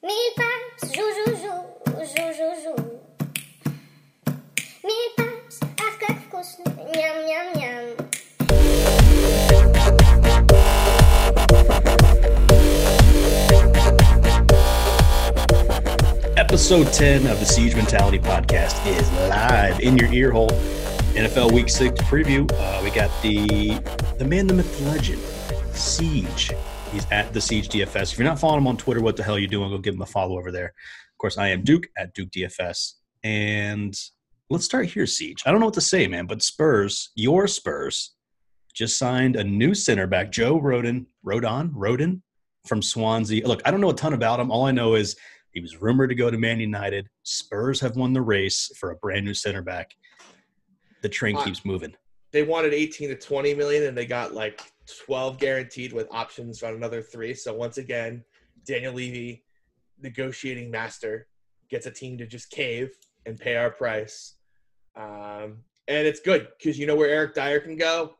Mille pipes, jou, jou, jou, jou, jou, jou. Mille pipes, afkijk kosten, njam, njam, njam. Episode 10 of the Siege Mentality Podcast is live in your ear hole. NFL Week 6 preview. Uh, we got the the man, the myth, the legend, Siege. He's at the Siege DFS. If you're not following him on Twitter, what the hell are you doing? Go give him a follow over there. Of course, I am Duke at Duke DFS. And let's start here, Siege. I don't know what to say, man, but Spurs, your Spurs, just signed a new center back, Joe Roden, Rodon, Roden from Swansea. Look, I don't know a ton about him. All I know is he was rumored to go to Man United. Spurs have won the race for a brand new center back. The train keeps moving. they wanted 18 to 20 million and they got like 12 guaranteed with options on another three so once again daniel levy negotiating master gets a team to just cave and pay our price um, and it's good because you know where eric dier can go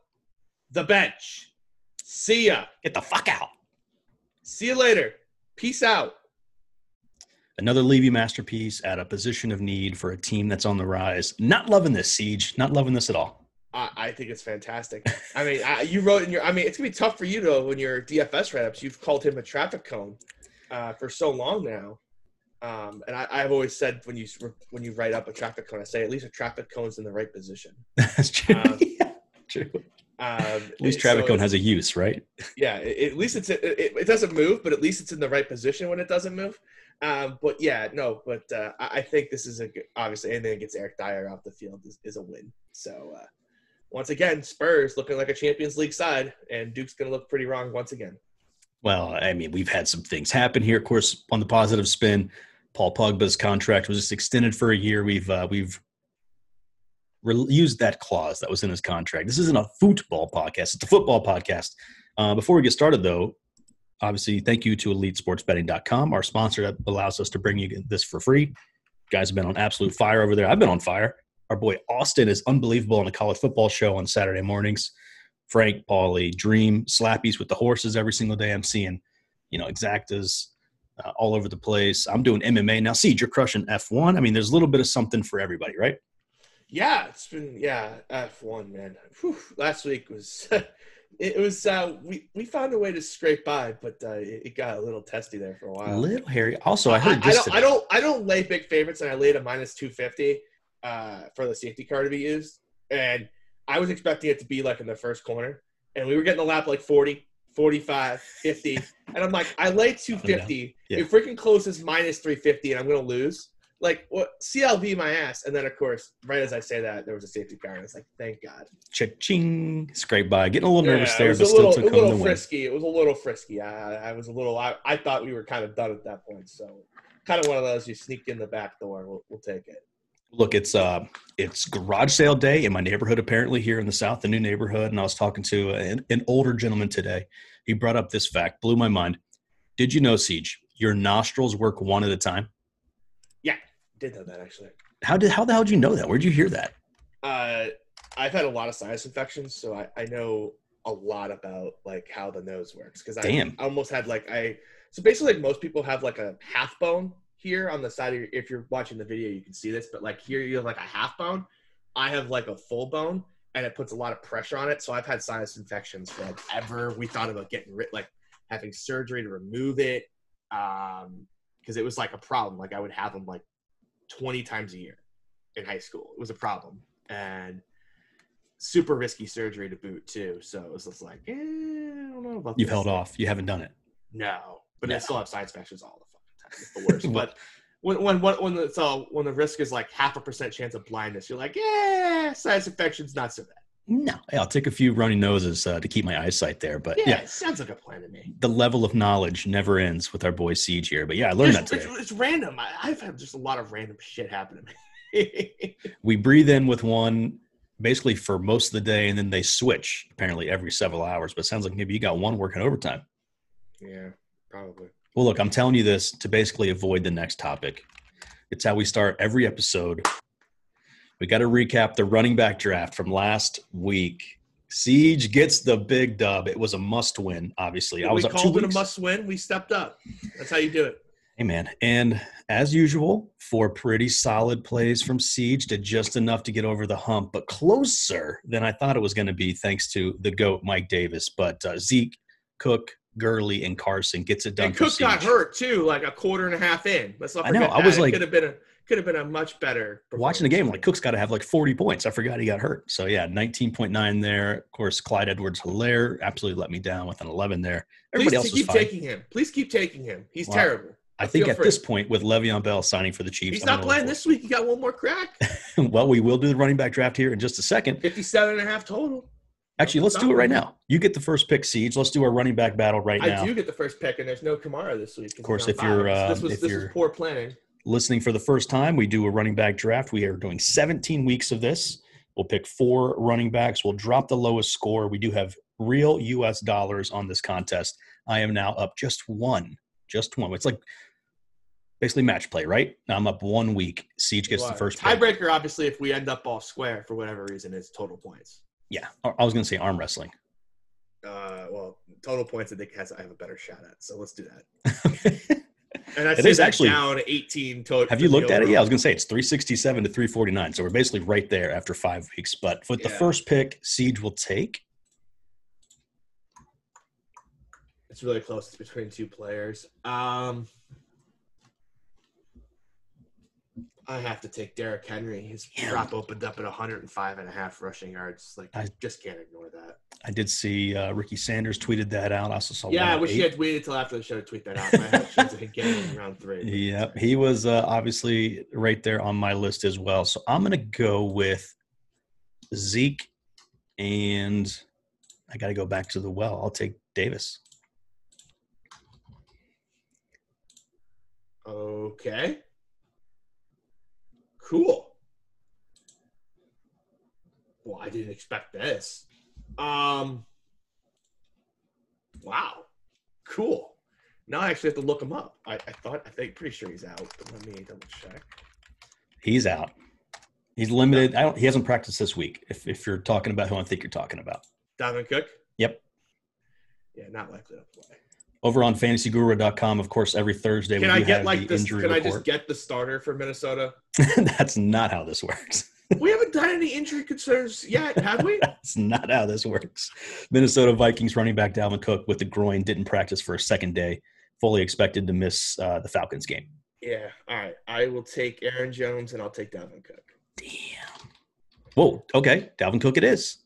the bench see ya Get the fuck out. see you later peace out Another Levy masterpiece at a position of need for a team that's on the rise. Not loving this siege. Not loving this at all. I, I think it's fantastic. I mean, I, you wrote in your. I mean, it's gonna be tough for you though when your DFS write-ups. You've called him a traffic cone uh, for so long now, um, and I, I've always said when you when you write up a traffic cone, I say at least a traffic cone's in the right position. That's true. Um, yeah, true. Um, At least so traffic cone has a use, right? yeah. It, at least it's it, it, it doesn't move, but at least it's in the right position when it doesn't move. Um, but yeah, no, but uh, I, I think this is a good, obviously anything that gets Eric Dier off the field is, is a win. So uh, once again, Spurs looking like a Champions League side, and Duke's going to look pretty wrong once again. Well, I mean, we've had some things happen here. Of course, on the positive spin, Paul Pogba's contract was just extended for a year. We've uh, we've re- used that clause that was in his contract. This isn't a football podcast; it's a football podcast. Uh, before we get started, though, obviously, thank you to EliteSportsBetting.com, our sponsor that allows us to bring you this for free. You guys have been on absolute fire over there. I've been on fire. Our boy Austin is unbelievable on the college football show on Saturday mornings. Frank, Paulie, Dream, Slappies with the horses every single day. I'm seeing, you know, exactas uh, all over the place. I'm doing MMA now. See, you're crushing F1. I mean, there's a little bit of something for everybody, right? Yeah, it's been yeah F one man. Whew, last week was it was uh, we we found a way to scrape by, but uh, it, it got a little testy there for a while. A little hairy. Also, I heard I, this. don't. today. I don't. I don't lay big favorites, and I laid a minus two fifty uh, for the safety car to be used. And I was expecting it to be like in the first corner, and we were getting the lap like 40, 45, 50. and I'm like, I lay two fifty. Yeah. It freaking closes minus three fifty, and I'm gonna lose. Like what? CLV my ass. And then of course, right as I say that, there was a safety car, and it's like, thank God. Cha-ching. Scrape by. Getting a little nervous Yeah, there, was but a still little, took a home little the win. frisky. It was a little frisky. I, I was a little. I, I thought we were kind of done at that point. So, kind of one of those you sneak in the back door. We'll, we'll take it. Look, it's uh, it's garage sale day in my neighborhood. Apparently, here in the south, the new neighborhood. And I was talking to an, an older gentleman today. He brought up this fact, blew my mind. Did you know, Siege? Your nostrils work one at a time. Yeah, did know that actually. How did how the hell did you know that? Where'd you hear that? Uh, I've had a lot of sinus infections, so I, I know a lot about like how the nose works because I Damn. almost had like I so basically like most people have like a half bone here on the side of your if you're watching the video you can see this but like here you have like a half bone I have like a full bone and it puts a lot of pressure on it so I've had sinus infections forever we thought about getting rid like having surgery to remove it um because it was like a problem like I would have them like 20 times a year in high school it was a problem and super risky surgery to boot too. So it was just like, eh, I don't know about You've held off. You haven't done it. No, but I still have side infections all the time. It's the worst. but when when when when the so when the risk is like half a percent chance of blindness, you're like, yeah, sinus infections not so bad. No, Hey, I'll take a few runny noses uh, to keep my eyesight there. But Yeah, yeah, it sounds like a plan to me. the level of knowledge never ends with our boy Siege here. But yeah, I learned that It's, today. it's, it's random. I, I've had just a lot of random shit happen to me. we breathe in with one basically for most of the day and then they switch apparently every several hours but it sounds like maybe you got one working overtime yeah, probably. Well look i'm telling you this to basically avoid the next topic it's how we start every episode we got to recap the running back draft from last week siege gets the big dub it was a must win obviously i was we called it a must win. We stepped up. That's how you do it. Hey man, and as usual, four pretty solid plays from Siege did just enough to get over the hump, but closer than I thought it was going to be, thanks to the goat Mike Davis. But uh, Zeke, Cook, Gurley, and Carson gets it done. And Cook got hurt too, like a quarter and a half in. Let's not I know, forget I was that. like- could have been a could have been a much better Watching the game, like Cook's got to have like 40 points. I forgot he got hurt. So yeah, 19.9 there. Of course, Clyde Edwards Helaire absolutely let me down with an 11 there. Everybody Please else keep fine. taking him. Please keep taking him. He's Wow. terrible. I think at free. this point, with Le'Veon Bell signing for the Chiefs, He's not playing this week. He got one more crack. well, we will do the running back draft here in just a second. 57 and a half total. Actually, let's do it right now. You get the first pick, Siege. Let's do our running back battle right now. I do get the first pick, and there's no Kamara this week. Of course, if you're, uh, this was if this you're- poor planning. Listening for the first time, we do a running back draft. We are doing 17 weeks of this. We'll pick four running backs. We'll drop the lowest score. We do have real U.S. dollars on this contest. I am now up just one, just one. It's like basically match play, right? Now I'm up one week. Siege gets the first pick. tiebreaker. Obviously, if we end up all square for whatever reason, is total points. Yeah, I was going to say arm wrestling. Uh, well, total points. I think has I have a better shot at. So let's do that. And I It is actually- down 18 total. Have you looked at it? Yeah, I was going to say it's 367 to 349. So we're basically right there after five weeks. But with the first pick, Siege will take. It's really close. It's between two players. Um, I have to take Derrick Henry. His Yeah. drop opened up at 105 and a half rushing yards. Like, I just can't ignore that. I did see uh, Ricky Sanders tweeted that out. I also saw Yeah, I wish 108. you had waited till after the show to tweet that out. I had a chance of getting in round three. Yep, he was uh, obviously right there on my list as well. So I'm going to go with Zeke, and I got to go back to the well. I'll take Davis. Okay. Cool. Well, I didn't expect this. Um. Wow. Cool. Now I actually have to look him up. I, I thought I think pretty sure he's out, but let me double check. He's out. He's limited. I don't. He hasn't practiced this week. If if you're talking about who I think you're talking about, Dalvin Cook. Yep. Yeah, not likely to play. over on FantasyGuru.com, of course, every Thursday Can we I get have like the this? injury Can I just get the starter for Minnesota? That's not how this works. we haven't done any injury concerns yet, have we? That's not how this works. Minnesota Vikings running back Dalvin Cook with the groin didn't practice for a second day. Fully expected to miss uh, the Falcons game. yeah. All right. I will take Aaron Jones and I'll take Dalvin Cook. Damn. Whoa. Okay. Dalvin Cook it is.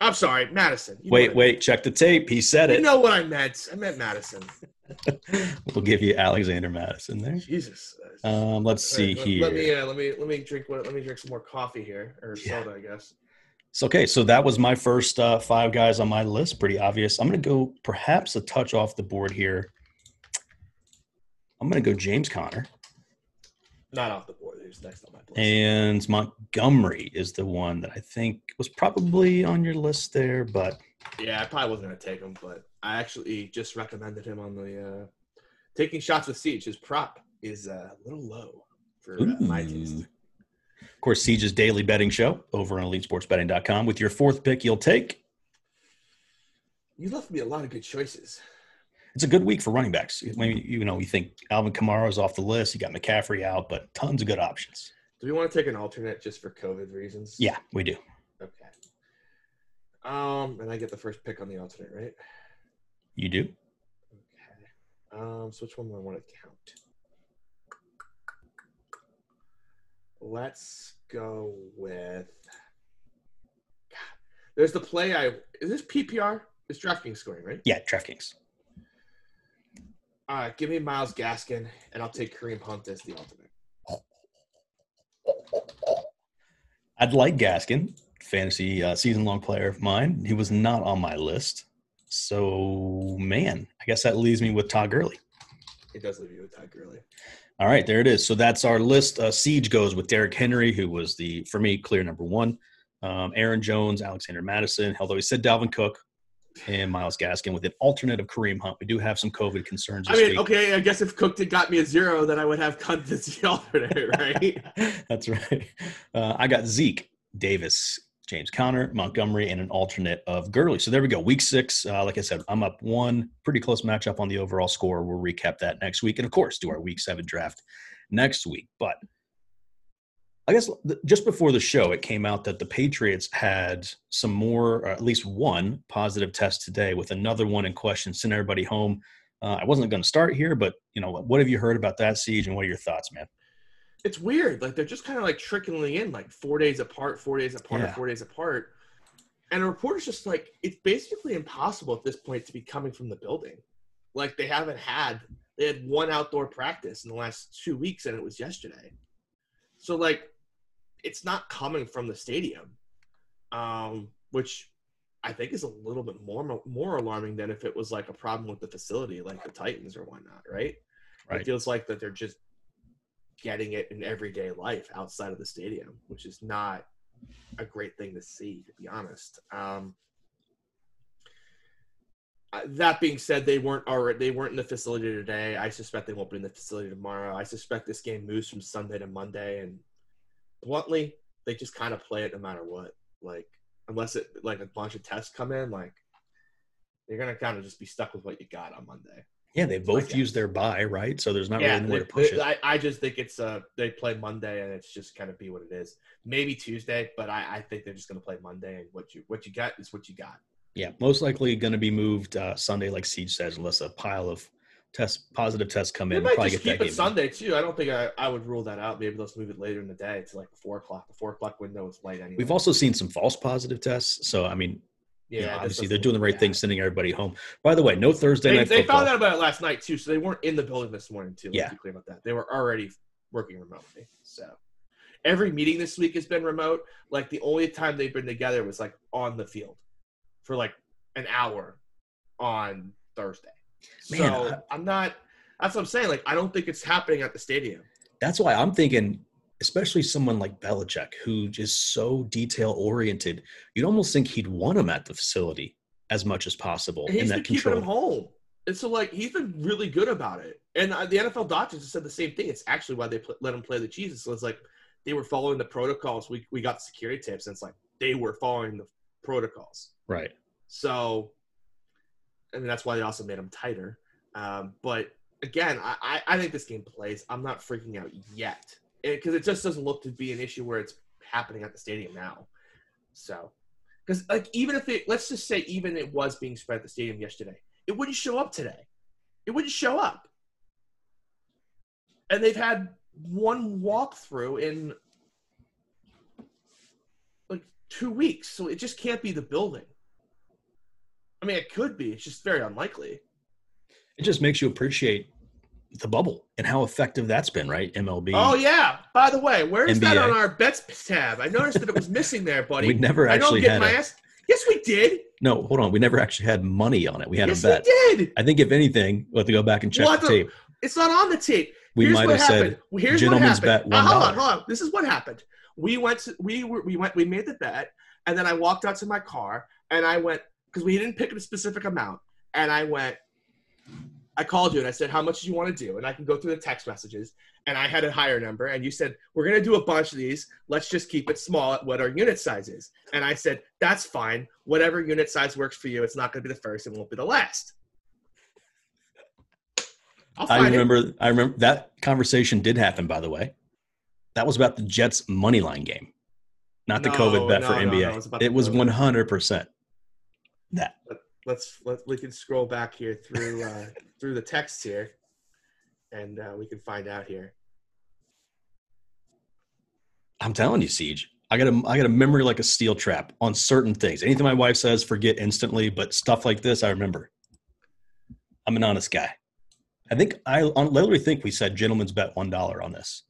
I'm sorry, Mattison. Wait, wait. Check the tape. He said You it. You know what I meant. I meant Mattison. We'll give you Alexander Mattison there. Jesus. Um, let's All see right, here. Let me uh, let me let me drink what let me drink some more coffee here or Yeah. soda, I guess. So, okay, so that was my first uh, five guys on my list. Pretty obvious. I'm going to go perhaps a touch off the board here. I'm going to go James Conner, Not off the board. Who's next on my list? and Montgomery is the one that I think was probably on your list there, but yeah, I probably wasn't gonna take him, but I actually just recommended him on the uh, taking shots with Siege. His prop is uh, a little low for uh, my taste. Of course, Siege's daily betting show over on EliteSportsBetting.com. With your fourth pick, you'll take. You left me a lot of good choices. It's a good week for running backs. Maybe you know you think Alvin Kamara is off the list. You got McCaffrey out, but tons of good options. Do we want to take an alternate just for COVID reasons? Yeah, we do. Okay. Um, and I get the first pick on the alternate, right? You do. Okay. Um, so which one do I want to count? Let's go with. God, there's the play. I is this PPR? It's DraftKings scoring, right? Yeah, DraftKings. All right, give me Myles Gaskin, and I'll take Kareem Hunt as the alternate. I'd like Gaskin, fantasy uh, season long player of mine. He was not on my list. So, man, I guess that leaves me with Todd Gurley. It does leave you with Todd Gurley. All right, there it is. So that's our list. Uh, Siege goes with Derrick Henry, who was the, for me, clear number one. Um, Aaron Jones, Alexander Mattison, although he said Dalvin Cook and Myles Gaskin with an alternate of Kareem Hunt. We do have some COVID concerns I mean, week. okay, I guess if Cook did got me a zero, then I would have Hunt as the alternate, right? That's right. Uh, I got Zeke, Davis, James Conner, Montgomery, and an alternate of Gurley. So there we go. Week six. Uh, like I said, I'm up one. Pretty close matchup on the overall score. We'll recap that next week, and of course, do our week seven draft next week. But I guess just before the show, it came out that the Patriots had some more, or at least one positive test today, with another one in question. Send everybody home. Uh, I wasn't going to start here, but you know, what have you heard about that siege, and what are your thoughts, man? It's weird. Like they're just kind of like trickling in, like four days apart, four days apart, Yeah. four days apart. And a reporter's just like, it's basically impossible at this point to be coming from the building. Like they haven't had, they had one outdoor practice in the last two weeks, and it was yesterday. So like, it's not coming from the stadium, um, which I think is a little bit more more alarming than if it was like a problem with the facility, like the Titans or whatnot, right? Right. It feels like that they're just getting it in everyday life outside of the stadium, which is not a great thing to see, to be honest. Um, that being said, they weren't already they weren't in the facility today. I suspect they won't be in the facility tomorrow. I suspect this game moves from Sunday to Monday, and bluntly, they just kind of play it no matter what. Like unless it like a bunch of tests come in, like you're gonna kind of just be stuck with what you got on Monday. Yeah, they both guess. use their bye, right? So there's not yeah, really more to push they- it. I, I just think it's uh they play Monday and it's just kind of be what it is. Maybe Tuesday, but I, I think they're just gonna play Monday and what you what you got is what you got. Yeah, most likely going to be moved uh, Sunday, like Siege says, unless a pile of test positive tests come They in. might Probably just get keep that it. Sunday too. I don't think I, I would rule that out. Maybe they'll move it later in the day to like four o'clock. The four o'clock window is late anyway. We've also seen some false positive tests. So I mean, yeah, you know, obviously they're doing the right thing, sending everybody home. By the way, no Thursday They, night they football. found out about it last night too, so they weren't in the building this morning too. Yeah. be clear about that. They were already working remotely. So every meeting this week has been remote. Like the only time they've been together was like on the field for like an hour on Thursday. Man, so I- I'm not. That's what I'm saying. Like I don't think it's happening at the stadium. That's why I'm thinking, especially someone like Belichick, who is so detail oriented, you'd almost think he'd want him at the facility as much as possible And in he's that been keeping control. him home. And so, like, he's been really good about it. And uh, the NFL doctors have said the same thing. It's actually why they pl- let him play the Jesus. So it's like they were following the protocols. We, we got security tips, and it's like they were following the protocols. Right. So, I mean, that's why they also made him tighter. Um, but again, I, I, I think this game plays. I'm not freaking out yet because it, just doesn't look to be an issue where it's happening at the stadium now. So, because like even if it, let's just say even it was being spread at the stadium yesterday, it wouldn't show up today. It wouldn't show up. And they've had one walkthrough in like two weeks, so it just can't be the building. I mean, it could be. It's just very unlikely. It just makes you appreciate the bubble and how effective that's been, right? MLB. Oh yeah. By the way, where's that on our bets tab? I noticed that it was missing there, buddy. we never I don't actually get had my a, ass. Yes, we did. no. Hold on, we never actually had money on it. We had yes, a bet. we did. I think if anything, we'll have to go back and check What the the- tape. It's not on the tape. We Here's might what have happened. said Well, Here's gentleman's what happened. bet, Uh, hold on, hold on. This is what happened. We went. To, we were. We went. We made the bet, and then I walked out to my car, and I went because we didn't pick a specific amount, and I went. I called you and I said, "How much do you want to do?" And I can go through the text messages, and I had a higher number, and you said, "We're gonna do a bunch of these. Let's just keep it small at what our unit size is." And I said, "That's fine. Whatever unit size works for you. It's not gonna be the first. It won't be the last." It. remember. I remember that conversation did happen. By the way, that was about the Jets money line game, not the No, COVID bet no, for no, NBA. it was it was one hundred percent that. let's let we can scroll back here through uh, through the text here, and uh, we can find out here. I'm telling you, Siege. I got a I got a memory like a steel trap on certain things. Anything my wife says, forget instantly. But stuff like this, I remember. I'm an honest guy. I think I on, literally think we said gentlemen's bet one dollar on this.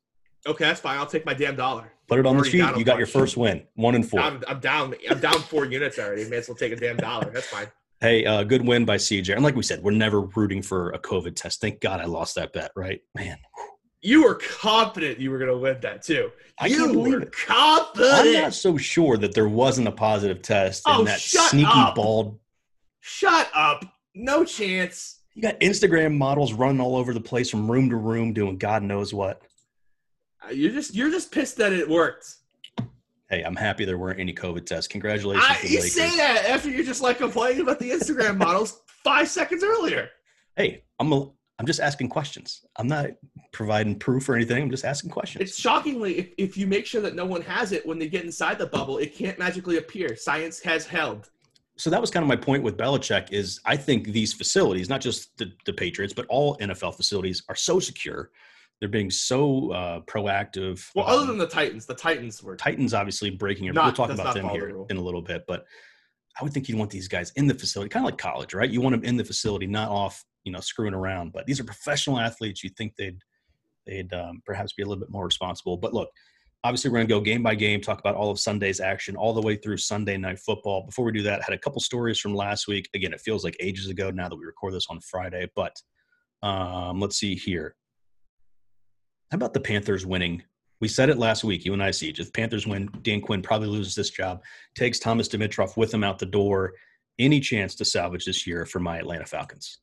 Okay, that's fine. I'll take my damn dollar. Put it on the sheet. You got your first win, one and 4 I'm, I'm down. I'm down four units already. May as well take a damn dollar. That's fine. Hey, uh, good win by CJ. And like we said, we're never rooting for a COVID test. Thank God I lost that bet. Right, man. You were confident you were going to win that too. I you can't believe were it. confident. I'm not so sure that there wasn't a positive test Oh, and that sneaky up. bald. Shut up. No chance. You got Instagram models running all over the place from room to room doing God knows what. Uh, You're just you're just pissed that it worked. Hey, I'm happy there weren't any COVID tests. Congratulations I, you Lakers. say that after you're just like complaining about the Instagram models five seconds earlier. Hey, I'm a, I'm just asking questions. I'm not providing proof or anything. I'm just asking questions. It's shockingly if, if you make sure that no one has it when they get inside the bubble, it can't magically appear. Science has held. so that was kind of my point with Belichick is I think these facilities, not just the, the Patriots, but all NFL facilities are so secure. They're being so uh, proactive. Well, Um, other than the Titans, the Titans were Titans obviously breaking it. We'll talk about them follow the here in a little bit, but I would think you'd want these guys in the facility, kind of like college, right? You want them in the facility, not off, you know, screwing around. But these are professional athletes. You think they'd they'd um, perhaps be a little bit more responsible. But look, obviously we're going to go game by game, talk about all of Sunday's action, all the way through Sunday night football. Before we do that, I had a couple stories from last week. Again, it feels like ages ago now that we record this on Friday, but um, let's see here. How about the Panthers winning? We said it last week, you and I, Siege. If Panthers win, Dan Quinn probably loses this job, takes Thomas Dimitroff with him out the door. Any chance to salvage this year for my Atlanta Falcons?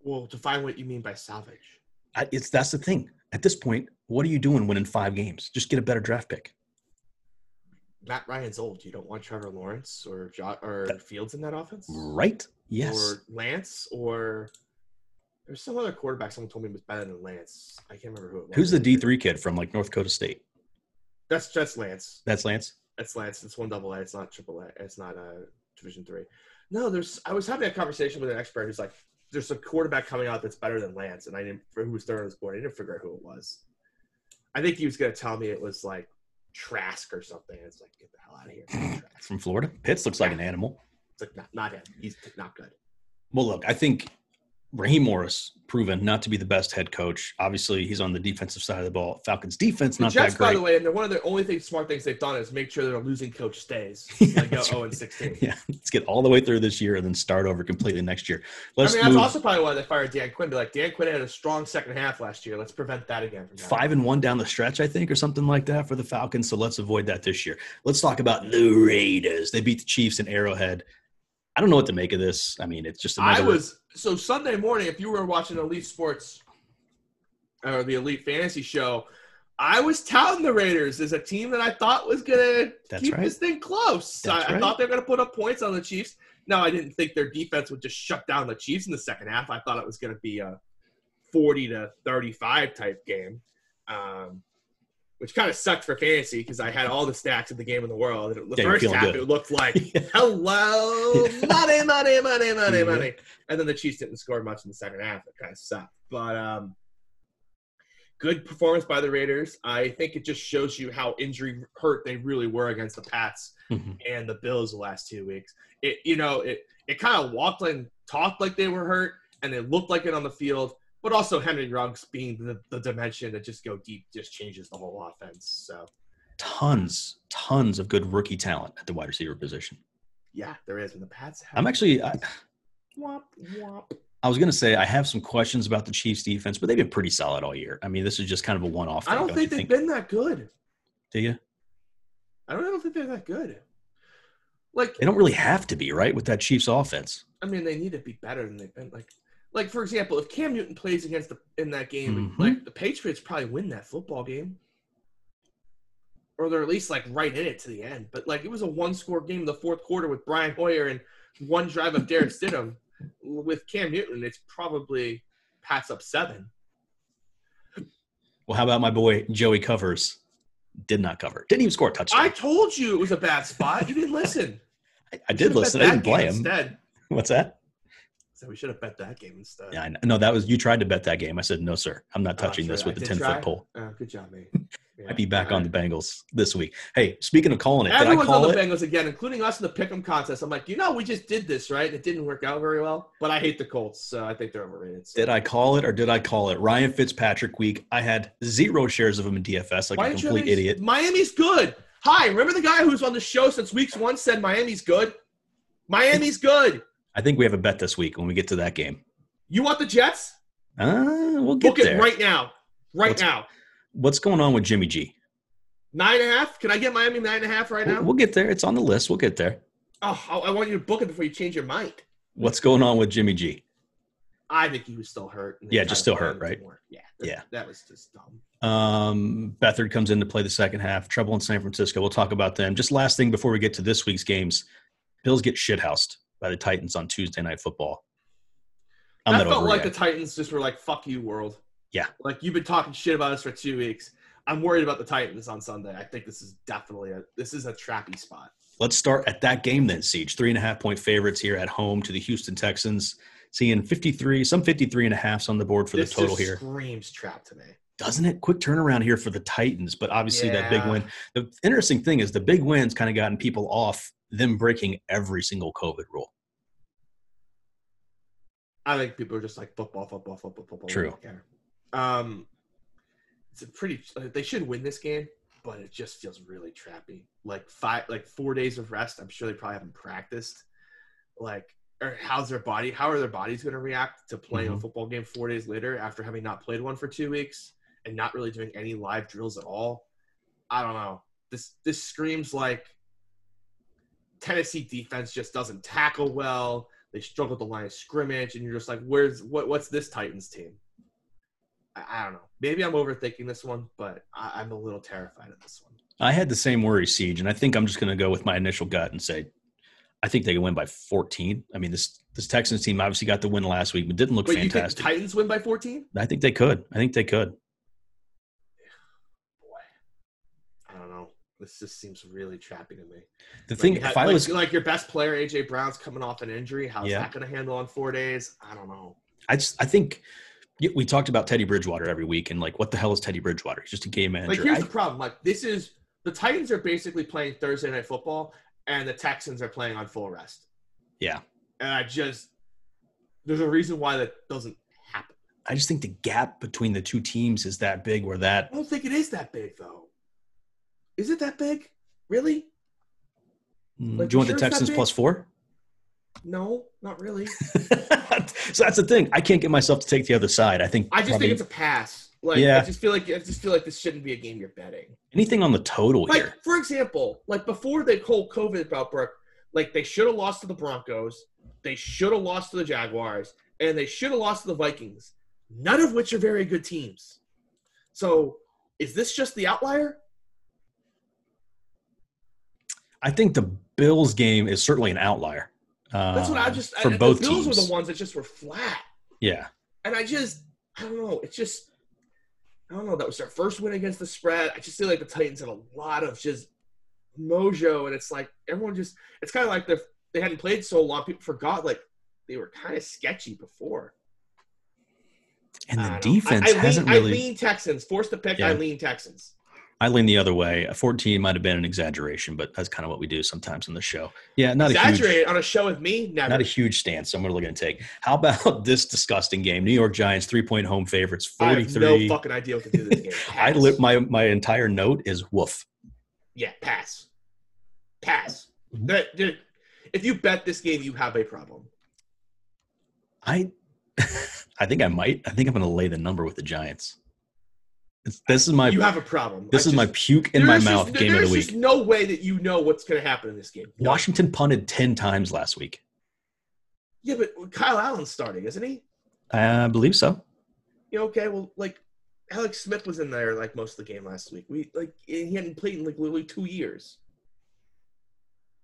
well, define what you mean by salvage. I, it's that's the thing. At this point, what are you doing winning five games? Just get a better draft pick. Matt Ryan's old. You don't want Trevor Lawrence or jo- or That- Fields in that offense, Right? Yes. or Lance, or there's some other quarterback. Someone told me was better than Lance. I can't remember who it was. Who's the D three kid from like North Dakota State? That's that's Lance. That's Lance. That's Lance. It's one double A. It's not triple A. It's not uh, Division three. No, there's. I was having a conversation with an expert who's like, "There's a quarterback coming out that's better than Lance," and I didn't. Who was third on this board, I didn't figure out who it was. I think he was gonna tell me it was like Trask or something. It's like, get the hell out of here. It's not Trask. From Florida. Pitts looks like an animal. It's like not, not him. He's not good. Well, look, I think Raheem Morris proven not to be the best head coach. Obviously, he's on the defensive side of the ball. Falcons defense The not Jets, that great. by the way, and they're one of the only things, smart things they've done is make sure their losing coach stays. Yeah, They go 0 and 16. yeah, let's get all the way through this year and then start over completely next year. Let's I mean, that's move also probably why they fired Dan Quinn. Be like, Dan Quinn had a strong second half last year. Let's prevent that again. From five and one down the stretch, I think, or something like that for the Falcons. So let's avoid that this year. Let's talk about the Raiders. They beat the Chiefs in Arrowhead. I don't know what to make of this. I mean, it's just another. I was so Sunday morning. If you were watching Elite Sports or the Elite Fantasy Show, I was touting the Raiders as a team that I thought was gonna That's keep right. this thing close. I, That's I thought they were gonna put up points on the Chiefs. No, I didn't think their defense would just shut down the Chiefs in the second half. I thought it was gonna be a forty to thirty-five type game. Um, which kind of sucked for fantasy because I had all the stats of the game in the world. And the Yeah, first half, good. it looked like hello, money, money, money, money, Yeah. money. And then the Chiefs didn't score much in the second half. It kind of sucked. But um, good performance by the Raiders. I think it just shows you how injury hurt they really were against the Pats Mhm. and the Bills the last two weeks. It you know it it kind of walked and talked like they were hurt, and it looked like it on the field. But also Henry Ruggs being the, the dimension that just go deep just changes the whole offense. So tons, tons of good rookie talent at the wide receiver position. yeah, there is. And the Pats have I'm actually. I, womp womp. I was going to say I have some questions about the Chiefs defense, but they've been pretty solid all year. I mean, this is just kind of a one-off. I thing, don't think they've been that good. Do you? I don't, I don't think they're that good. Like They don't really have to be right with that Chiefs offense. I mean, they need to be better than they've been. Like, like for example, if Cam Newton plays against the in that game, Mhm. like the Patriots probably win that football game, or they're at least like right in it to the end. But like it was a one score game in the fourth quarter with Brian Hoyer and one drive of Derek Stidham. With Cam Newton, it's probably Pats up seven. Well, how about my boy Joey Covers? Did not cover. Didn't even score a touchdown. I told you it was a bad spot. You didn't listen. I, I did listen. I didn't play game him. instead. What's that? So we should have bet that game instead. Yeah, I. No, that was you tried to bet that game. I said no, sir. I'm not Oh, touching sure, this I with the ten try. foot pole. Oh, good job, mate. Yeah, I'd be back all on the Bengals this week. Hey, speaking of calling it, I Everyone's call on the it? Bengals again, including us in the pick'em contest. I'm like, you know, we just did this, right? It didn't work out very well, but I hate the Colts, so I think they're overrated. So. Did I call it or did I call it? Ryan Fitzpatrick week. I had zero shares of him in DFS, like Why a complete idiot. Miami's good. Hi, remember the guy who's on the show since weeks one said Miami's good? Miami's good. I think we have a bet this week when we get to that game. You want the Jets? Uh, we'll get there. Book there. it right now. Right What's- now. What's going on with Jimmy G? Nine and a half? Can I get Miami nine and a half right We'll, now? we'll get there. It's on the list. We'll get there. Oh, I I want you to book it before you change your mind. What's going on with Jimmy G? I think he was still hurt. Yeah, just still hurt, right? more. Yeah. that- Yeah. That was just dumb. Um, Beathard comes in to play the second half. Trouble in San Francisco. We'll talk about them. Just last thing before we get to this week's games, Bills get shithoused by the Titans on Tuesday Night Football. I'm that felt like the Titans just were like, "Fuck you, world." Yeah. Like you've been talking shit about us for two weeks. I'm worried about the Titans on Sunday. I think this is definitely a this is a trappy spot. Let's start at that game then, Siege. Three and a half point favorites here at home to the Houston Texans. Seeing 53, some 53 and a halfs on the board for this the total here. screams trap to me. Doesn't it? Quick turnaround here for the Titans, but obviously that big win. The interesting thing is the big wins kind of gotten people off them breaking every single COVID rule. I think people are just like football, football, football, football. True. I don't care. Um, it's a pretty. They should win this game, but it just feels really trappy. Like five, like four days of rest. I'm sure they probably haven't practiced. Like, or how's their body? How are their bodies going to react to playing a Mhm. football game four days later after having not played one for two weeks and not really doing any live drills at all? I don't know. This this screams like Tennessee defense just doesn't tackle well. They struggle at the line of scrimmage, and you're just like, "Where's what? What's this Titans team?" I, I don't know. Maybe I'm overthinking this one, but I, I'm a little terrified of this one. I had the same worry, Siege, and I think I'm just going to go with my initial gut and say I think they can win by 14. I mean, this this Texans team obviously got the win last week, but didn't look Wait, fantastic. Titans win by 14? I think they could. I think they could. Boy, I don't know. This just seems really trappy to me. The Like, thing, had- if I like, was, like your best player, AJ Brown's coming off an injury. How's Yeah. that going to handle on four days? I don't know. I just, I think we talked about Teddy Bridgewater every week, and like, what the hell is Teddy Bridgewater? He's just a game man. Like manager. here's I- the problem. Like this is the Titans are basically playing Thursday night football, and the Texans are playing on full rest. yeah, And I just there's a reason why that doesn't happen. I just think the gap between the two teams is that big. Where that I don't think it is that big though. Is it that big? Really? Mm, Like, do you want the sure that Texans plus four? No, not really. so that's the thing. I can't get myself to take the other side. I think I just probably think it's a pass. Like Yeah. I just feel like I just feel like this shouldn't be a game you're betting. anything on the total Like here. for example, like before the whole COVID outbreak, like they should have lost to the Broncos, they should have lost to the Jaguars, and they should have lost to the Vikings. None of which are very good teams. So is this just the outlier? I think the Bills game is certainly an outlier. That's what I uh, just for I, both the Bills teams. were the ones that just were flat. Yeah, And I just, I don't know. It's just, I don't know. That was their first win against the spread. I just feel like the Titans had a lot of just mojo, and it's like everyone just, it's kind of like they they hadn't played so long. People forgot like they were kind of sketchy before. and the know. defense I, I lean, hasn't I really. lean Texans. Forced to pick. Yeah. I lean Texans. I lean the other way. A 14 might have been an exaggeration, but that's kind of what we do sometimes on the show. Yeah, not a huge, Exaggerated on a show with me. Never. not a huge stance. I'm really going to take. How about this disgusting game? New York Giants three point home favorites, I have 43. no fucking idea what to do this game. I lit my my entire note is woof. Yeah, pass. Pass. Mm-hmm. Dude, if you bet this game, you have a problem. I I think I might. I think I'm going to lay the number with the Giants. This is my you have a problem. this I is my puke in my mouth just, game of the there's week. just no way that you know what's going to happen in this game. No. Washington punted 10 times last week. Yeah, but Kyle Allen's starting, isn't he? I uh, believe so. Yeah, okay. Well, like Alex Smith was in there like most of the game last week. We like he hadn't played in like literally two years.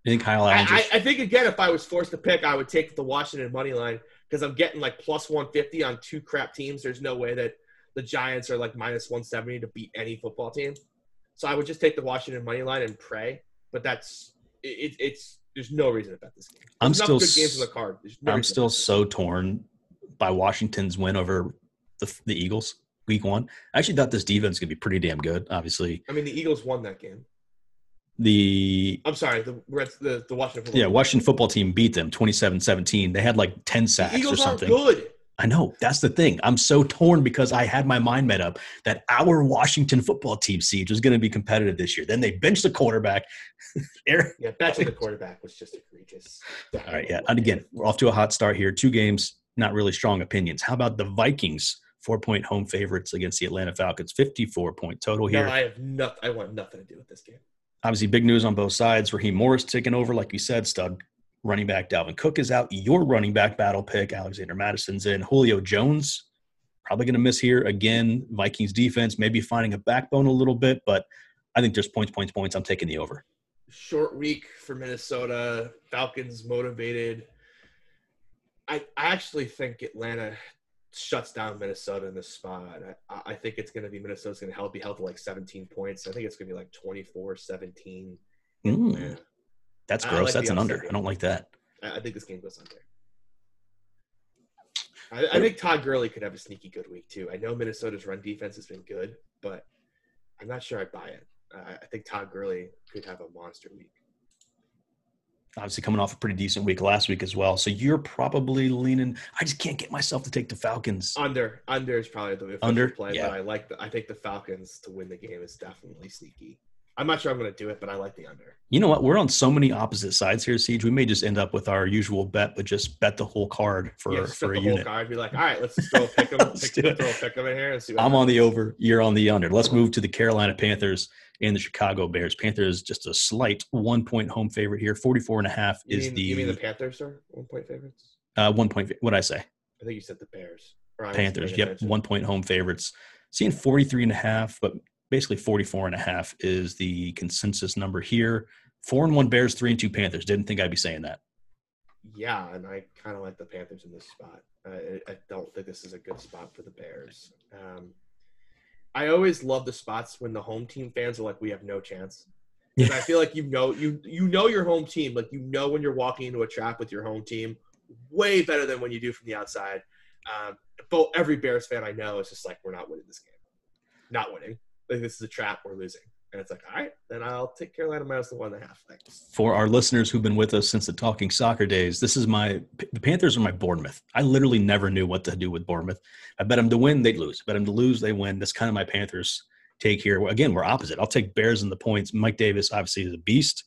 You think Kyle Allen I, I think again, if I was forced to pick, I would take the Washington money line because I'm getting like plus 150 on two crap teams. There's no way that the Giants are like minus 170 to beat any football team. So I would just take the Washington money line and pray. But that's it, it's there's no reason to bet this game. I'm still good games in the card. No I'm still so torn by Washington's win over the the Eagles week 1. I actually thought this defense could be pretty damn good. Obviously, I mean, the Eagles won that game. the I'm sorry, the Reds, the, the Washington. Football yeah, Washington football team beat them 27-17. They had like 10 The sacks or Eagles aren't something. good. I know. That's the thing. I'm so torn because I had my mind made up that our Washington football team siege was going to be competitive this year. Then they benched the quarterback. Eric- Yeah, betting the quarterback was just egregious. All right, yeah. And again, we're off to a hot start here. Two games, not really strong opinions. How about the Vikings? Four point home favorites against the Atlanta Falcons. 54 point total No, here. I have nothing. I want nothing to do with this game. Obviously, big news on both sides. Raheem Morris taking over, like you said, stud Running back Dalvin Cook is out. Your running back battle pick, Alexander Mattison's in. Julio Jones, probably going to miss here again. Vikings defense, maybe finding a backbone a little bit, but I think there's points, points, points. I'm taking the over. Short week for Minnesota. Falcons motivated. I, I actually think Atlanta shuts down Minnesota in this spot. I, I think it's going to be Minnesota's going to help be held to like 17 points. I think it's going to be like 24 17. Mm, that's gross. like that's an under. upset I don't like that. I, think this game goes under. I, I think Todd Gurley could have a sneaky good week too. I know Minnesota's run defense has been good, but I'm not sure I buy it. Uh, I think Todd Gurley could have a monster week. Obviously, coming off a pretty decent week last week as well. So you're probably leaning. I just can't get myself to take the Falcons. Under under is probably the Under? play, Yeah. but I like the, I think the Falcons to win the game is definitely sneaky. I'm not sure I'm going to do it, but I like the under. You know what? We're on so many opposite sides here, Siege. We may just end up with our usual bet, but just bet the whole card for, yeah, for a the whole unit. card. Be like, all right, let's just throw a pick 'em, Let's pick, do throw a pick 'em in here and see. What I'm on the over. You're on the under. Let's move to the Carolina Panthers and the Chicago Bears. Panthers just a slight one point home favorite here. 44 and a half You is mean, the, you mean the Panthers are one point favorites? uh, one point. What did I say? I think you said the Bears. Or I wasn't Panthers. Yep. attention. One point home favorites. Seeing 43 and a half, but basically 44 and a half is the consensus number here. Four and one Bears, three and two Panthers. Didn't think I'd be saying that. Yeah, and I kind of like the Panthers in this spot. I, I don't think this is a good spot for the Bears. Um, I always love the spots when the home team fans are like, "We have no chance." And I feel like you know you you know your home team, like you know when you're walking into a trap with your home team, way better than when you do from the outside. Um, but every Bears fan I know is just like, "We're not winning this game, not winning. Like this is a trap. We're losing." And it's like, all right, then I'll take Carolina minus the one and a half. Thanks. For our listeners who've been with us since the Talking Soccer days, this is my the Panthers are my Bournemouth. I literally never knew what to do with Bournemouth. I bet them to win, they'd lose. I bet them to lose, they win. That's kind of my Panthers take here. Again, we're opposite. I'll take Bears in the points. Mike Davis obviously is a beast.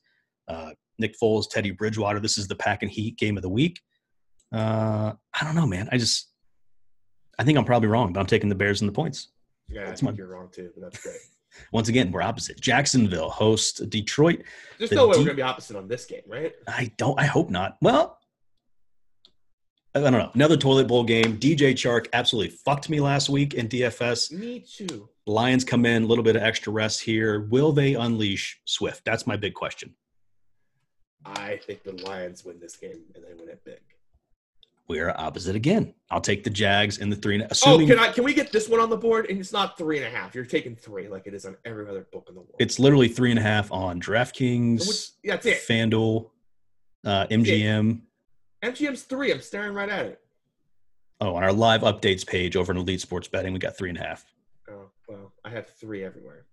Uh, Nick Foles, Teddy Bridgewater. This is the pack and heat game of the week. Uh, I don't know, man. I just I think I'm probably wrong, but I'm taking the Bears in the points. Yeah, That's I think my- you're wrong too, but that's great. Once again, we're opposite. Jacksonville hosts Detroit. There's The no way deep- we're gonna be opposite on this game, right? I don't. I hope not. Well, I don't know. Another toilet bowl game. DJ Chark absolutely fucked me last week in DFS. Me too. Lions come in, a little bit of extra rest here. Will they unleash Swift? That's my big question. I think the Lions win this game and they win it big. We're opposite again. I'll take the Jags and the three. Oh, Assuming can I? Can we get this one on the board? And it's not three and a half. You're taking three, like it is on every other book in the world. it's literally three and a half on DraftKings, yeah, that's it. FanDuel, uh, MGM. MGM's three. I'm staring right at it. Oh, on our live updates page over in Elite Sports Betting, we got three and a half. Oh well, I have three everywhere.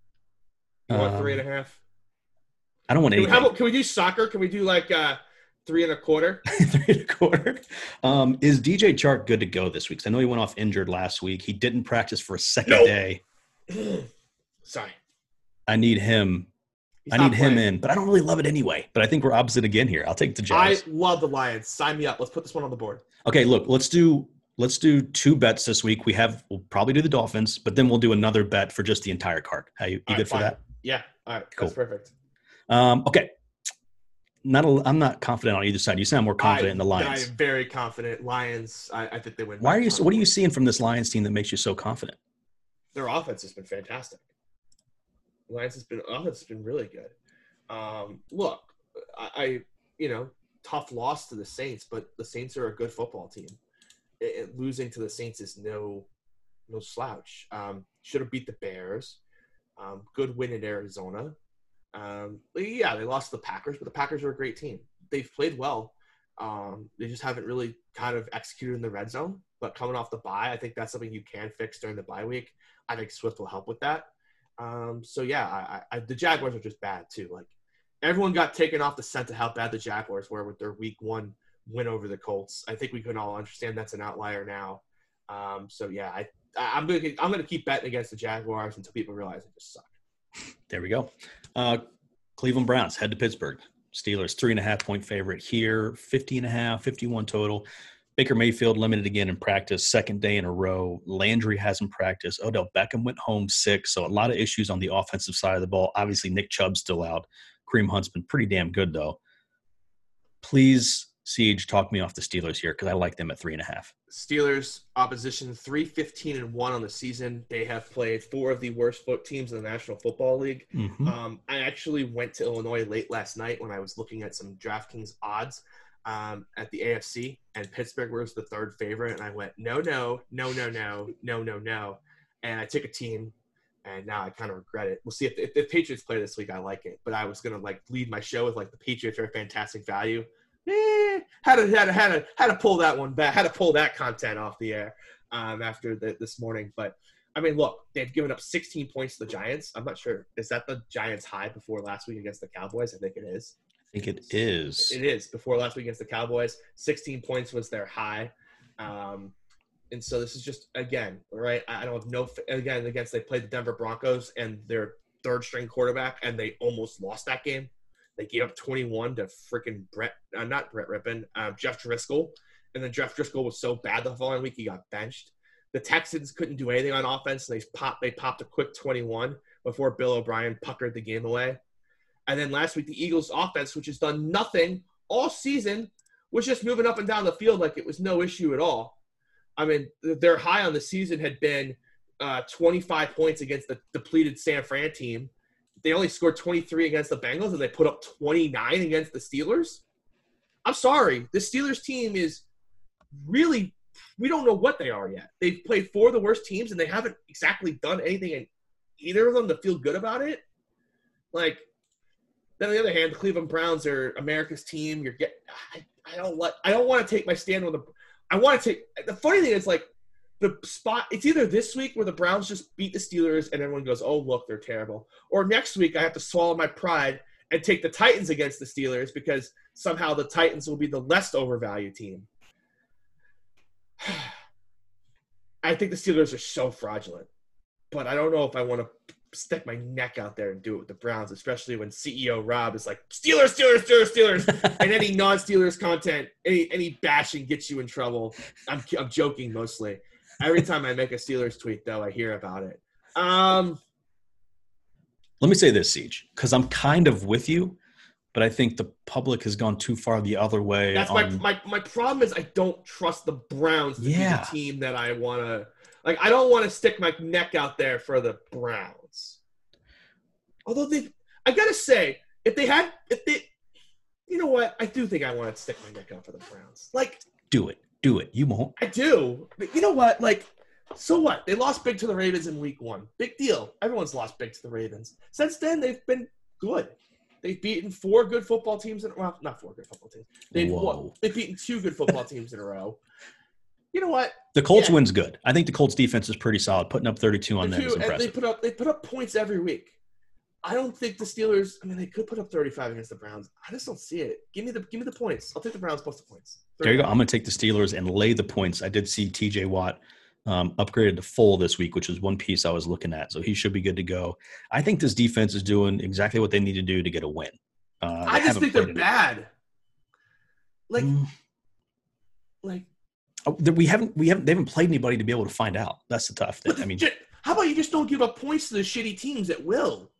You want three and a Um, half? I don't want Can we, anything. how about, can we do soccer? Can we do like uh, three and a quarter? three and a quarter. Um, is DJ Chark good to go this week? I know he went off injured last week. He didn't practice for a second Nope. day. Sorry, I need him. He's I need him in, but I don't really love it anyway. But I think we're opposite again here. I'll take the I love the Lions. Sign me up. Let's put this one on the board. Okay, look, let's do let's do two bets this week. We have we'll probably do the Dolphins, but then we'll do another bet for just the entire card. How you, you All good right, for fine. that? Yeah. All right. Cool. That's perfect. Um, okay. Not a, I'm not confident on either side. You sound more confident I, in the Lions. I am very confident. Lions. I, I think they win. Why are you? What are you seeing from this Lions team that makes you so confident? Their offense has been fantastic. Lions has been offense has been really good. Um, look, I, I you know tough loss to the Saints, but the Saints are a good football team. It- it- losing to the Saints is no no slouch. Um, should have beat the Bears. Um, good win in Arizona. Um, yeah, they lost the Packers, but the Packers are a great team. They've played well. Um, they just haven't really kind of executed in the red zone. But coming off the bye, I think that's something you can fix during the bye week. I think Swift will help with that. Um, so yeah, I, I, the Jaguars are just bad too. Like everyone got taken off the scent of how bad the Jaguars were with their Week One win over the Colts. I think we can all understand that's an outlier now. Um, so yeah, I I'm gonna I'm gonna keep betting against the Jaguars until people realize they just suck. There we go. Uh, Cleveland Browns head to Pittsburgh. Steelers three and a half point favorite here, 50 and a half, 51 total. Baker Mayfield limited again in practice, second day in a row. Landry hasn't practiced. Odell Beckham went home sick, so a lot of issues on the offensive side of the ball. Obviously, Nick Chubb's still out. Kareem Hunt's been pretty damn good though. Please, Siege, talk me off the Steelers here because I like them at three and a half. Steelers opposition 315 and 1 on the season. They have played four of the worst foot teams in the National Football League. Mhm. Um, I actually went to Illinois late last night when I was looking at some DraftKings odds um, at the AFC, and Pittsburgh was the third favorite. And I went, no, no, no, no, no, no, no, no. And I took a team, and now I kind of regret it. We'll see if, if the Patriots play this week. I like it, but I was gonna like lead my show with like the Patriots are a fantastic value. Eh, had to had to had to had to pull that one back. Had to pull that content off the air um, after the, this morning, but. I mean, look, they've given up 16 points to the Giants. I'm not sure. Is that the Giants' high before last week against the Cowboys? I think it is. I think it is. It is before last week against the Cowboys. 16 points was their high, um, and so this is just again right. I I don't have no again against they played the Denver Broncos and their third string quarterback, and they almost lost that game. They gave up 21 to freaking Brett, uh, not Brett Rypien, uh, Jeff Driskel, and then Jeff Driskel was so bad the following week he got benched. The Texans couldn't do anything on offense. And they popped they popped a quick 21 before Bill O'Brien puckered the game away. And then last week, the Eagles' offense, which has done nothing all season, was just moving up and down the field like it was no issue at all. I mean, their high on the season had been uh, 25 points against the depleted San Fran team. They only scored 23 against the Bengals, and they put up 29 against the Steelers. I'm sorry, the Steelers team is really. We don't know what they are yet. They've played four of the worst teams, and they haven't exactly done anything in either of them to feel good about it. Like, then on the other hand, the Cleveland Browns are America's team. You're get. I, I don't like. I don't want to take my stand on the. I want to take. The funny thing is, like, the spot. It's either this week where the Browns just beat the Steelers and everyone goes, "Oh, look, they're terrible," or next week I have to swallow my pride and take the Titans against the Steelers because somehow the Titans will be the less overvalued team. I think the Steelers are so fraudulent, but I don't know if I want to stick my neck out there and do it with the Browns, especially when CEO Rob is like Steelers, Steelers, Steelers, Steelers, and any non-Steelers content, any any bashing gets you in trouble. I'm I'm joking mostly. Every time I make a Steelers tweet, though, I hear about it. Um, Let me say this, Siege, because I'm kind of with you, but I think the public has gone too far the other way. that's my, my my problem is I don't trust the Browns to Yeah. be the team that I want to. Like, I don't want to stick my neck out there for the Browns. Although they, I gotta say, if they had, if they, you know what, I do think I want to stick my neck out for the Browns. Like, do it. Do it. You won't. I do. But you know what? Like, so what? They lost big to the Ravens in week one. Big deal. Everyone's lost big to the Ravens. Since then, they've been good. They've beaten four good football teams in a well, not four good football teams. They've Whoa. won, they've beaten two good football teams in a row. You know what? The Colts Yeah. win's good. I think the Colts defense is pretty solid. Putting up 32 on The them is two- they impressive. put up they put up points every week. I don't think the Steelers. I mean, they could put up 35 against the Browns. I just don't see it. Give me the give me the points. I'll take the Browns plus the points. There you go. I'm going to take the Steelers and lay the points. I did see TJ Watt um, upgraded to full this week, which is one piece I was looking at. So he should be good to go. I think this defense is doing exactly what they need to do to get a win. Uh, I just think they're it- bad. Like Mm, like oh, we haven't we haven't they haven't played anybody to be able to find out. That's the tough thing. I mean, how about you just don't give up points to the shitty teams at will?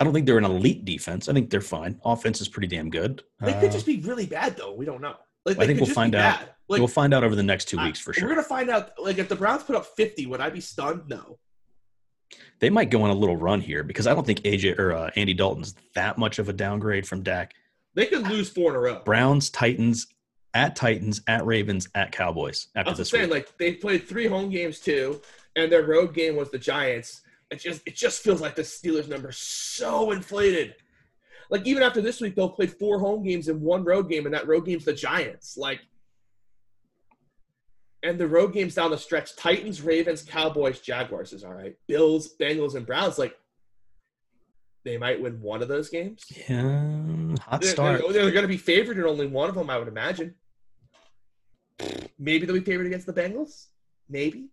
I don't think they're an elite defense. I think they're fine. Offense is pretty damn good. They Uh, could just be really bad, though. We don't know. Like, I think we'll find out. Like, we'll find out over the next two weeks for sure. We're gonna find out. Like, if the Browns put up 50, would I be stunned? No. They might go on a little run here because I don't think AJ or uh, Andy Dalton's that much of a downgrade from Dak. They could lose four in a row. Browns, Titans, at Titans, at Ravens, at Cowboys after I'm this saying, week. like, they played three home games too, and their road game was the Giants. It just, it just feels like the Steelers number so inflated. Like, even after this week, they'll play four home games and one road game, and that road game's the Giants. Like, and the road games down the stretch Titans, Ravens, Cowboys, Jaguars is all right. Bills, Bengals, and Browns, like, they might win one of those games. Yeah, hot They're, start. they're, they're going to be favored in only one of them, I would imagine. Maybe they'll be favored against the Bengals. Maybe.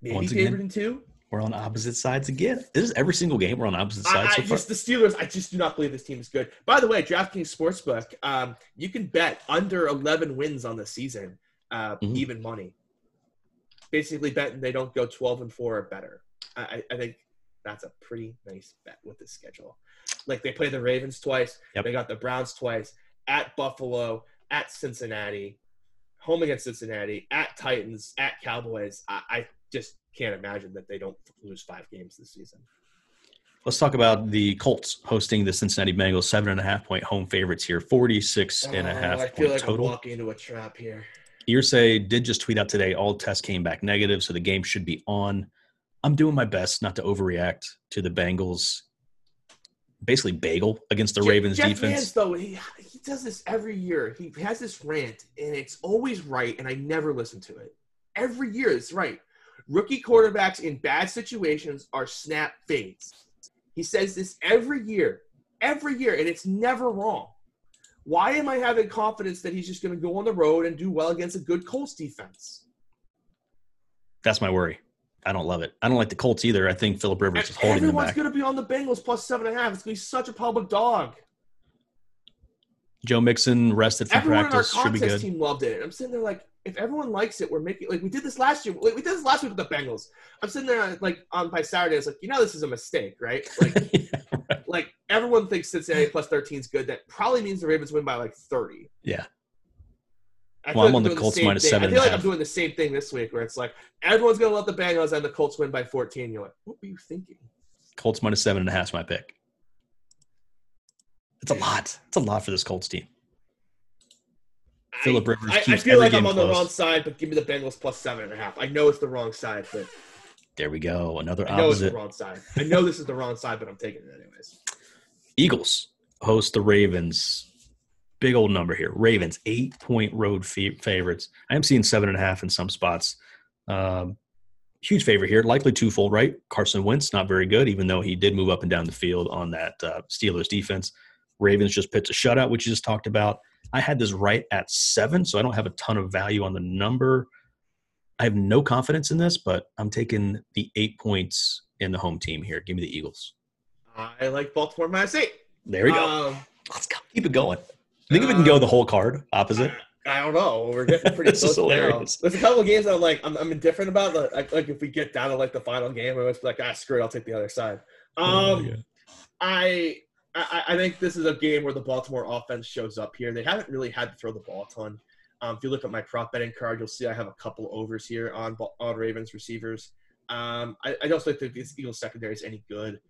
Maybe Once favored again, in two. We're on opposite sides again. This is every single game we're on opposite sides I so far. just the Steelers. I just do not believe this team is good. By the way, DraftKings Sportsbook, um, you can bet under 11 wins on the season, uh, Mhm. even money. Basically, betting they don't go 12 and four or better. I, I I think that's a pretty nice bet with this schedule. Like they play the Ravens twice, Yep. they got the Browns twice, at Buffalo, at Cincinnati, home against Cincinnati, at Titans, at Cowboys. I, I just can't imagine that they don't lose five games this season. Let's talk about the Colts hosting the Cincinnati Bengals, seven and a half point home favorites here, 46 and a Oh, half I feel point like total. I'm walking into a trap here. Irsay did just tweet out today all tests came back negative, so the game should be on. I'm doing my best not to overreact to the Bengals basically bagel against the Je- Ravens Jeff defense. Vance, though, he, he does this every year. He has this rant, and it's always right, and I never listen to it. Every year, it's right. Rookie quarterbacks in bad situations are snap fades. He says this every year, every year, and it's never wrong. Why am I having confidence that he's just going to go on the road and do well against a good Colts defense? That's my worry. I don't love it. I don't like the Colts either. I think Philip Rivers is holding them Everyone's going to be on the Bengals plus seven and a half. It's going to be such a public dog. Joe Mixon rested from Everyone practice. in our Should be good. team loved it. I'm sitting there like, if everyone likes it, we're making like we did this last year. Like, we did this last week with the Bengals. I'm sitting there like on by Saturday. It's like, you know, this is a mistake, right? Like, Yeah, right. like everyone thinks Cincinnati plus 13 is good. That probably means the Ravens win by like 30. Yeah. I Well, I'm feel on the Colts minus seven I feel like. I'm doing the same thing this week, where it's like everyone's gonna let the Bengals and the Colts win by 14. You're like, what were you thinking? Colts minus seven and a half is my pick. It's a lot. It's a lot for this Colts team. Philip I- Rivers I, I feel like I'm on the wrong side, but give me the Bengals plus seven and a half. I know it's the wrong side, but There we go. Another I know it's the wrong side. I know this is the wrong side, but I'm taking it anyways. Eagles host the Ravens. Big old number here. Ravens, eight point road fa- favorites. I am seeing seven and a half in some spots. Um, huge favorite here. Likely twofold, right? Carson Wentz, not very good, even though he did move up and down the field on that uh, Steelers defense. Ravens just pitched a shutout, which you just talked about. I had this right at seven, so I don't have a ton of value on the number. I have no confidence in this, but I'm taking the eight points in the home team here. Give me the Eagles. I like Baltimore minus eight. There we go. Um, Let's go. Keep it going. I think we can go the whole card opposite. I don't know. We're getting pretty close now. There's a couple of games that I'm like I'm, I'm indifferent about. Like, like, if we get down to like the final game, I'm just like ah screw it, I'll take the other side. Oh Um, I, I I think this is a game where the Baltimore offense shows up here. They haven't really had to throw the ball a ton. Um, if you look at my prop betting card, you'll see I have a couple overs here on on Ravens receivers. Um, I, I don't think this Eagles secondary is any good.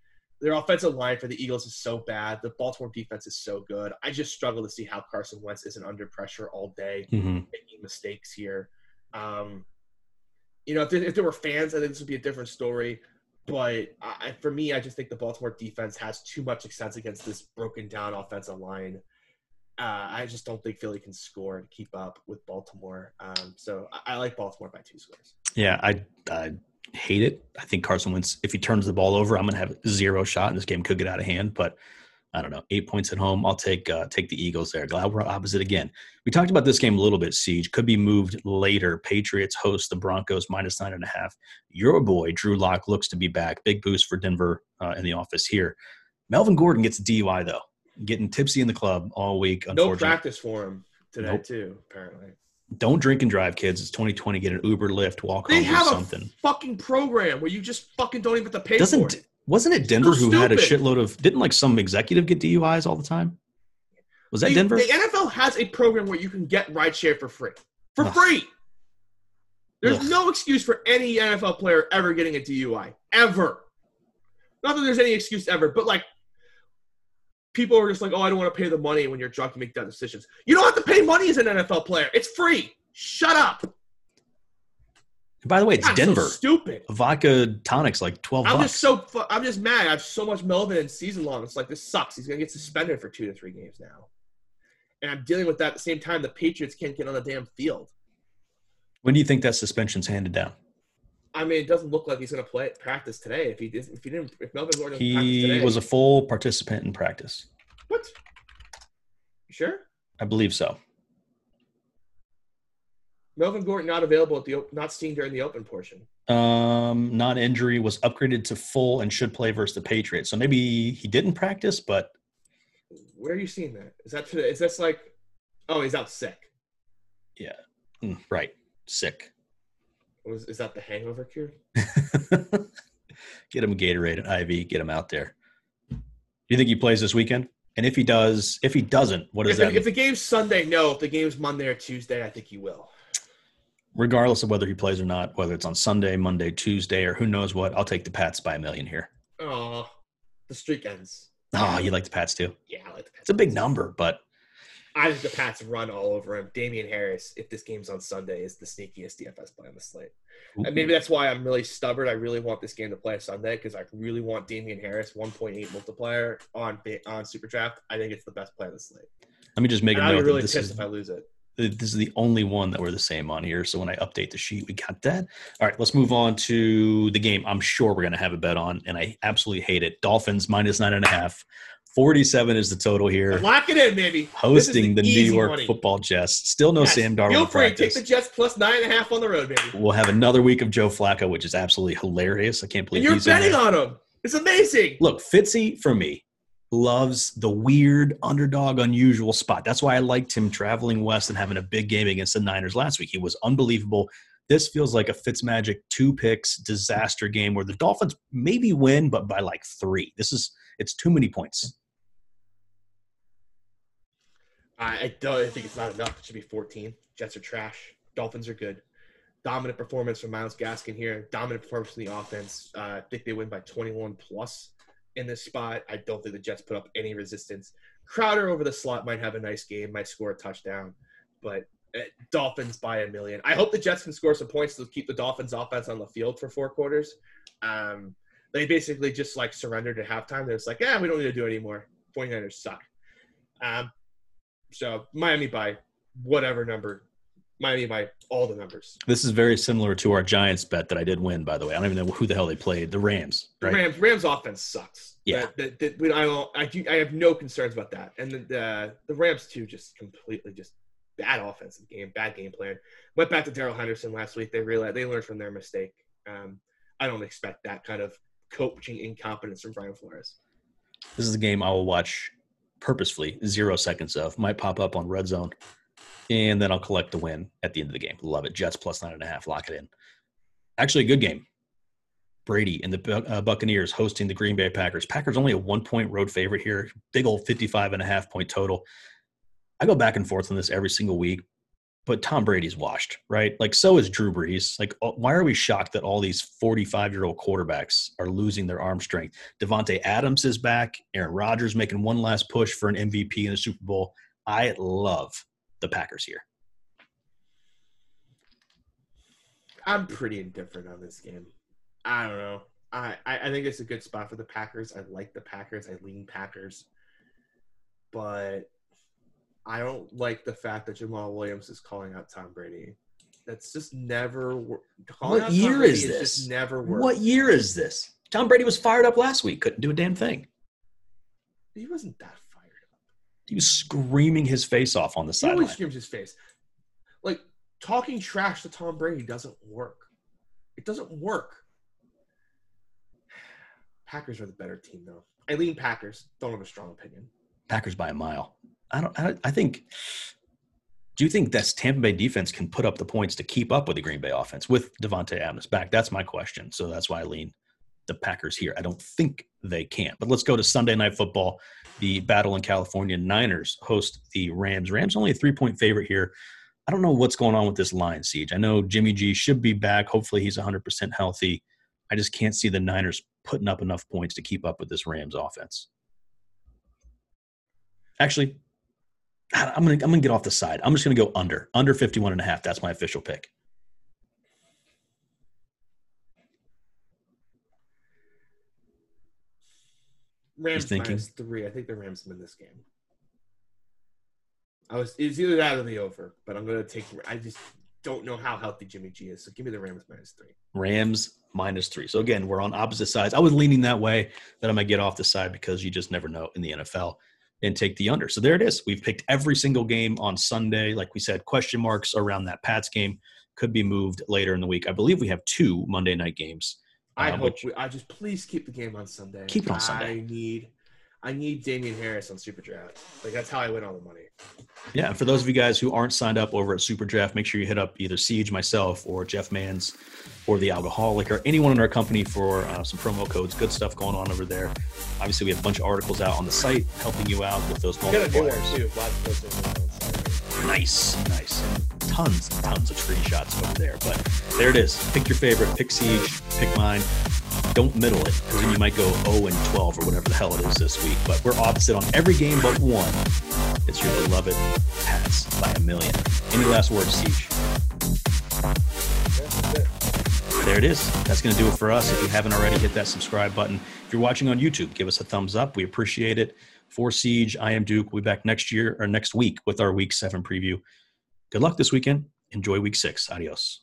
Their offensive line for the Eagles is so bad. The Baltimore defense is so good. I just struggle to see how Carson Wentz isn't under pressure all day Mhm. making mistakes here. Um, you know, if there, if there were fans, I think this would be a different story. But I, for me, I just think the Baltimore defense has too much success against this broken down offensive line. Uh, I just don't think Philly can score and keep up with Baltimore. Um, so I, I like Baltimore by two scores. Yeah, I, I hate it. I think Carson Wentz, if he turns the ball over, I'm going to have zero shot, and this game could get out of hand. But I don't know. Eight points at home. I'll take uh, take the Eagles there. Glad we're opposite again. We talked about this game a little bit. Siege could be moved later. Patriots host the Broncos minus nine and a half. Your boy Drew Lock looks to be back. Big boost for Denver uh, in the office here. Melvin Gordon gets a DUI though, getting tipsy in the club all week. No practice for him today, Nope. too, apparently. don't drink and drive, kids. It's 2020. Get an Uber, Lyft, walk They home, have something. a fucking program where you just fucking don't even have to pay for Doesn't it. Wasn't it Denver who had a shitload of didn't like some executive get DUIs all the time? Was that The- Denver? The NFL has a program where you can get rideshare for free. For Ugh. free. There's Ugh. no excuse for any NFL player ever getting a DUI. Ever. Not that there's any excuse ever, but like people are just like, oh, I don't want to pay the money when you're drunk to make that decisions. You don't have to pay money as an NFL player. It's free. Shut up. By the way, it's God, so Denver. stupid. Vodka tonic's like twelve I'm bucks. just so fu- I'm just mad. I have so much Melvin in season long. It's like this sucks. He's gonna get suspended for two to three games now, and I'm dealing with that at the same time. The Patriots can't get on the damn field. when do you think that suspension's handed down? I mean, it doesn't look like he's gonna play practice today. If he did, if he didn't, if Melvin Gordon didn't He today, was a full participant in practice. what? You sure? I believe so. Melvin Gordon not available at the op- not seen during the open portion. Um, non-injury was upgraded to full and should play versus the Patriots. So maybe he didn't practice, but Where are you seeing that? Is that today? Is this like? Oh, he's out sick. mm, right, sick. Was is that the hangover cure? get him Gatorade and IV. Get him out there. Do you think he plays this weekend? And if he does, if he doesn't, what does If, that the- if the game's Sunday, no. If the game's Monday or Tuesday, I think he will. Regardless of whether he plays or not, whether it's on Sunday, Monday, Tuesday, or who knows what, I'll take the Pats by a million here. Oh, the streak ends. Oh, you like the Pats too? Yeah, I like the Pats. It's a big number, but I think the Pats run all over him. Damien Harris, if this game's on Sunday, is the sneakiest DFS play on the slate. And maybe that's why I'm really stubborn. I really want this game to play Sunday because I really want Damien Harris 1.8 multiplier on on Super Draft. I think it's the best play on the slate. let me just make And a I'd note be that really this pissed is if I lose it. This is the only one that we're the same on here. So when I update the sheet, we got that. All right, let's move on to the game. I'm sure we're gonna have a bet on, and I absolutely hate it. Dolphins minus nine and a half. 47 is the total here. Lock it in, baby. Hosting the, New York money. Football Jets. Still no Yes. Sam Darnold Feel free. Take the Jets plus nine and a half on the road, baby. We'll have another week of Joe Flacco, which is absolutely hilarious. I can't believe And you're betting on him. It's amazing. Look, Fitzy for me loves the weird underdog, unusual spot. That's why I liked him traveling west and having a big game against the Niners last week. He was unbelievable. This feels like a Fitzmagic two picks disaster game where the Dolphins maybe win, but by like three. This is it's too many points. I, don't I think it's not enough. It should be 14. Jets are trash. Dolphins are good. Dominant performance from Myles Gaskin here. Dominant performance from the offense. Uh, I think they win by 21 plus in this spot. I don't think the Jets put up any resistance. Crowder over the slot might have a nice game, might score a touchdown, but uh, Dolphins by a million. I hope the Jets can score some points to keep the Dolphins offense on the field for four quarters. Um, they basically just like surrendered at halftime. They're just like, yeah, we don't need to do it anymore. 49ers suck. Um, so Miami by whatever number. Miami by all the numbers. This is very similar to our Giants bet that I did win, by the way. I don't even know who the hell they played. The Rams, The right? Rams Rams offense sucks. Yeah. That, that, that- I don't. I, do- I have no concerns about that. And the the, the Rams too, just completely just bad offensive game, bad game plan. Went back to Darrell Henderson last week. They realized they learned from their mistake. Um, I don't expect that kind of coaching incompetence from Brian Flores. This is a game I will watch purposefully, zero seconds of. Might pop up on Red Zone, and then I'll collect the win at the end of the game. Love it. Jets plus nine and a half. Lock it in. Actually, a good game. Brady and the uh, Buccaneers hosting the Green Bay Packers. Packers only a one point road favorite here. Big old 55 and a half point total. I go back and forth on this every single week, but Tom Brady's washed, right? Like, so is Drew Brees. Like, uh, why are we shocked that all these 45 year old quarterbacks are losing their arm strength? Davante Adams is back. Aaron Rodgers making one last push for an MVP in the Super Bowl. I love the Packers here. I'm pretty indifferent on this game. I don't know. I, I, think it's a good spot for the Packers. I like the Packers. I lean Packers. But I don't like the fact that Jamaal Williams is calling out Tom Brady. That's just never wor- What year is this? Just never worked. What year is this? Tom Brady was fired up last week. Couldn't do a damn thing. He wasn't that. He was screaming his face off on the He always screams his face. Like talking trash to Tom Brady doesn't work. It doesn't work. Packers are the better team, though. I lean Packers. Don't have a strong opinion. Packers by a mile. I don't. I, I think. Do you think that Tampa Bay defense can put up the points to keep up with the Green Bay offense with Davante Adams back? That's my question. So that's why I lean the Packers here. I don't think they can. But let's go to Sunday Night Football. The battle in California. Niners host the Rams. Rams only a three point favorite here. I don't know what's going on with this line siege. I know Jimmy G should be back. Hopefully he's 100% healthy. I just can't see the Niners putting up enough points to keep up with this Rams offense. Actually, I'm gonna I'm gonna get off the side. I'm just gonna go under under 51 and a half. That's my official pick. Rams minus three. I think the Rams win this game. I was it's either that or the over, but I'm gonna take. I just don't know how healthy Jimmy G is, so give me the Rams minus three. Rams minus three. So again, we're on opposite sides. I was leaning that way that I might get off the side because you just never know in the NFL and take the under. So there it is. We've picked every single game on Sunday. Like we said, question marks around that Pats game could be moved later in the week. I believe we have two Monday night games. I Uh, hope. which- We, I just please keep the game on Sunday. Keep it on Sunday. I need. I need Damien Harris on Super Draft. Like that's how I win all the money. Yeah, and for those of you guys who aren't signed up over at Super Draft, make sure you hit up either Siege, myself, or Jeff Mans, or the Alcoholic, or anyone in our company for uh, some promo codes. Good stuff going on over there. Obviously, we have a bunch of articles out on the site helping you out with those We got a new one multipliers. too. Nice, nice. Tons and tons of screenshots over there. But there it is. Pick your favorite. Pick Siege. Pick mine. Don't middle it because then you might go 0 and 12 or whatever the hell it is this week. But we're opposite on every game but one. It's your beloved Pats by a million. Any last words, Siege? There it is. That's going to do it for us. If you haven't already, hit that subscribe button. If you're watching on YouTube, give us a thumbs up. We appreciate it. For Siege, I am Duke. We'll be back next year or next week with our week seven preview. Good luck this weekend. Enjoy week six. Adios.